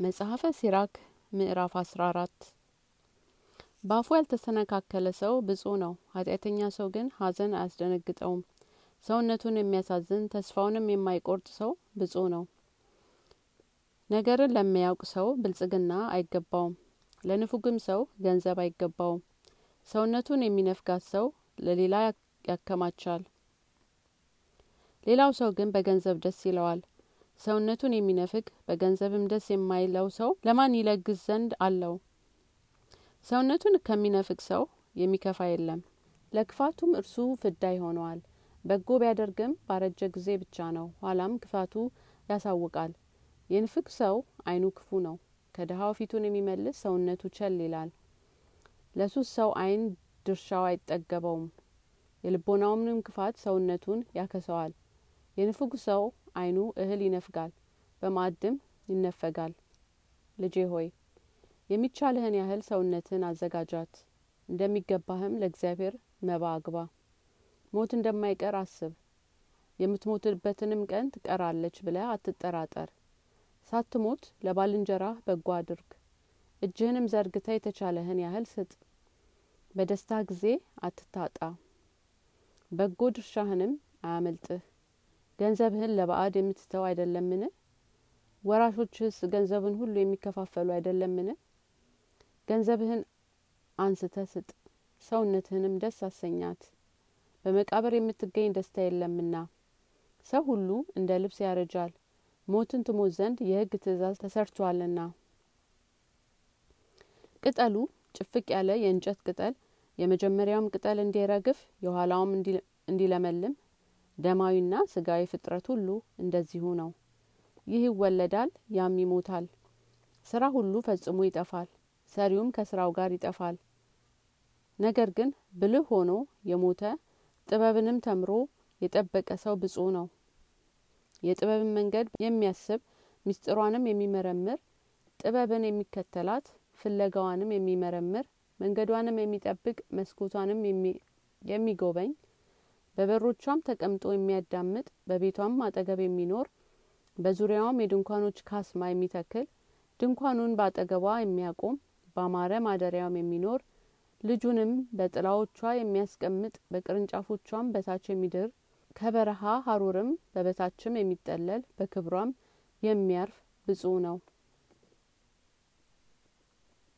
መጽሐፈ ሲራክ ምዕራፍ አስራ አራት። በአፉ ያልተሰነካከለ ሰው ብፁዕ ነው። ኃጢአተኛ ሰው ግን ሀዘን አያስደነግጠውም። ሰውነቱን የሚያሳዝን ተስፋውንም የማይቆርጥ ሰው ብፁዕ ነው። ነገርን ለሚያውቅ ሰው ብልጽግና አይገባውም። ለንፉግም ሰው ገንዘብ አይገባውም። ሰውነቱን የሚነፍጋት ሰው ለሌላ ያከማቻል። ሌላው ሰው ግን በገንዘብ ደስ ይለዋል ሰውነቱን የሚነፍግ በገንዘብም ደስ የማይለው ሰው ለማን ይለግስ ዘንድ አለው? ሰውነቱን ከሚነፍግ ሰው የሚከፋ የለም። ለክፋቱም እርሱ ፍዳ ይሆነዋል። በጎ ቢያደርግም ባረጀ ጊዜ ብቻ ነው። ኋላም ክፋቱ ያሳውቃል። የንፍግ ሰው አይኑ ክፉ ነው። ከድሀው ፊቱን የሚመልስ ሰውነቱ ቸል ይላል። ለሱስ ሰው አይን ድርሻው አይጠገበውም። የልቦናውንም ክፋት ሰውነቱን ያከሰዋል። የንፉግ ሰው አይኑ እህል ይነፍጋል በማዕድም ይነፈጋል። ልጄ ሆይ የሚቻልህን ያህል ሰውነትን አዘጋጃት። እንደሚገባህም ለእግዚአብሔር መባ አግባ። ሞት እንደማይቀር አስብ። የምትሞትበትንም ቀን ትቀራለች ብለ አትጠራጠር። ሳትሞት ለባልንጀራህ በጎ አድርግ። እጅህንም ዘርግተ የተቻለህን ያህል ስጥ። በደስታ ጊዜ አትታጣ። በጎ ድርሻህንም አያመልጥህ ገንዘብህን ለባዕድ የምትተው አይደለምን? ወራሾችህስ ገንዘብን ሁሉ የሚከፋፈሉ አይደለምን? ገንዘብህን አንስተ ስጥ ሰውነትህንም ደስ አሰኛት። በመቃብር የምትገኝ ደስታ የለምና። ሰው ሁሉ እንደ ልብስ ያረጃል ሞትን ትሞት ዘንድ የህግ ትእዛዝ ተሰርቷልና። ቅጠሉ ጭፍቅ ያለ የእንጨት ቅጠል የመጀመሪያውም ቅጠል እንዲረግፍ የኋላውም እንዲለመልም ደማዊና ስጋዊ ፍጥረት ሁሉ እንደዚሁ ነው። ይህ ይወለዳል ያም ይሞታል። ስራ ሁሉ ፈጽሞ ይጠፋል ሰሪውም ከስራው ጋር ይጠፋል። ነገር ግን ብልህ ሆኖ የሞተ ጥበብንም ተምሮ የጠበቀ ሰው ብፁዕ ነው። የጥበብን መንገድ የሚያስብ ምስጢሯንም የሚመረምር ጥበብን የሚከተላት ፍለጋዋንም የሚመረምር መንገዷንም የሚጠብቅ መስኮቷንም የሚጎበኝ በበሮቿም ተቀምጦ የሚያዳምጥ በቤቷም አጠገብ የሚኖር በዙሪያዋም የድንኳኖች ካስማ የሚተክል ድንኳኑን በአጠገቧ የሚያቆም በአማረ ማደሪያውም የሚኖር ልጁንም በጥላዎቿ የሚያስቀምጥ በቅርንጫፎቿም በታች የሚድር ከበረሃ ሀሩርም በበታችም የሚጠለል በክብሯም የሚያርፍ ብፁዕ ነው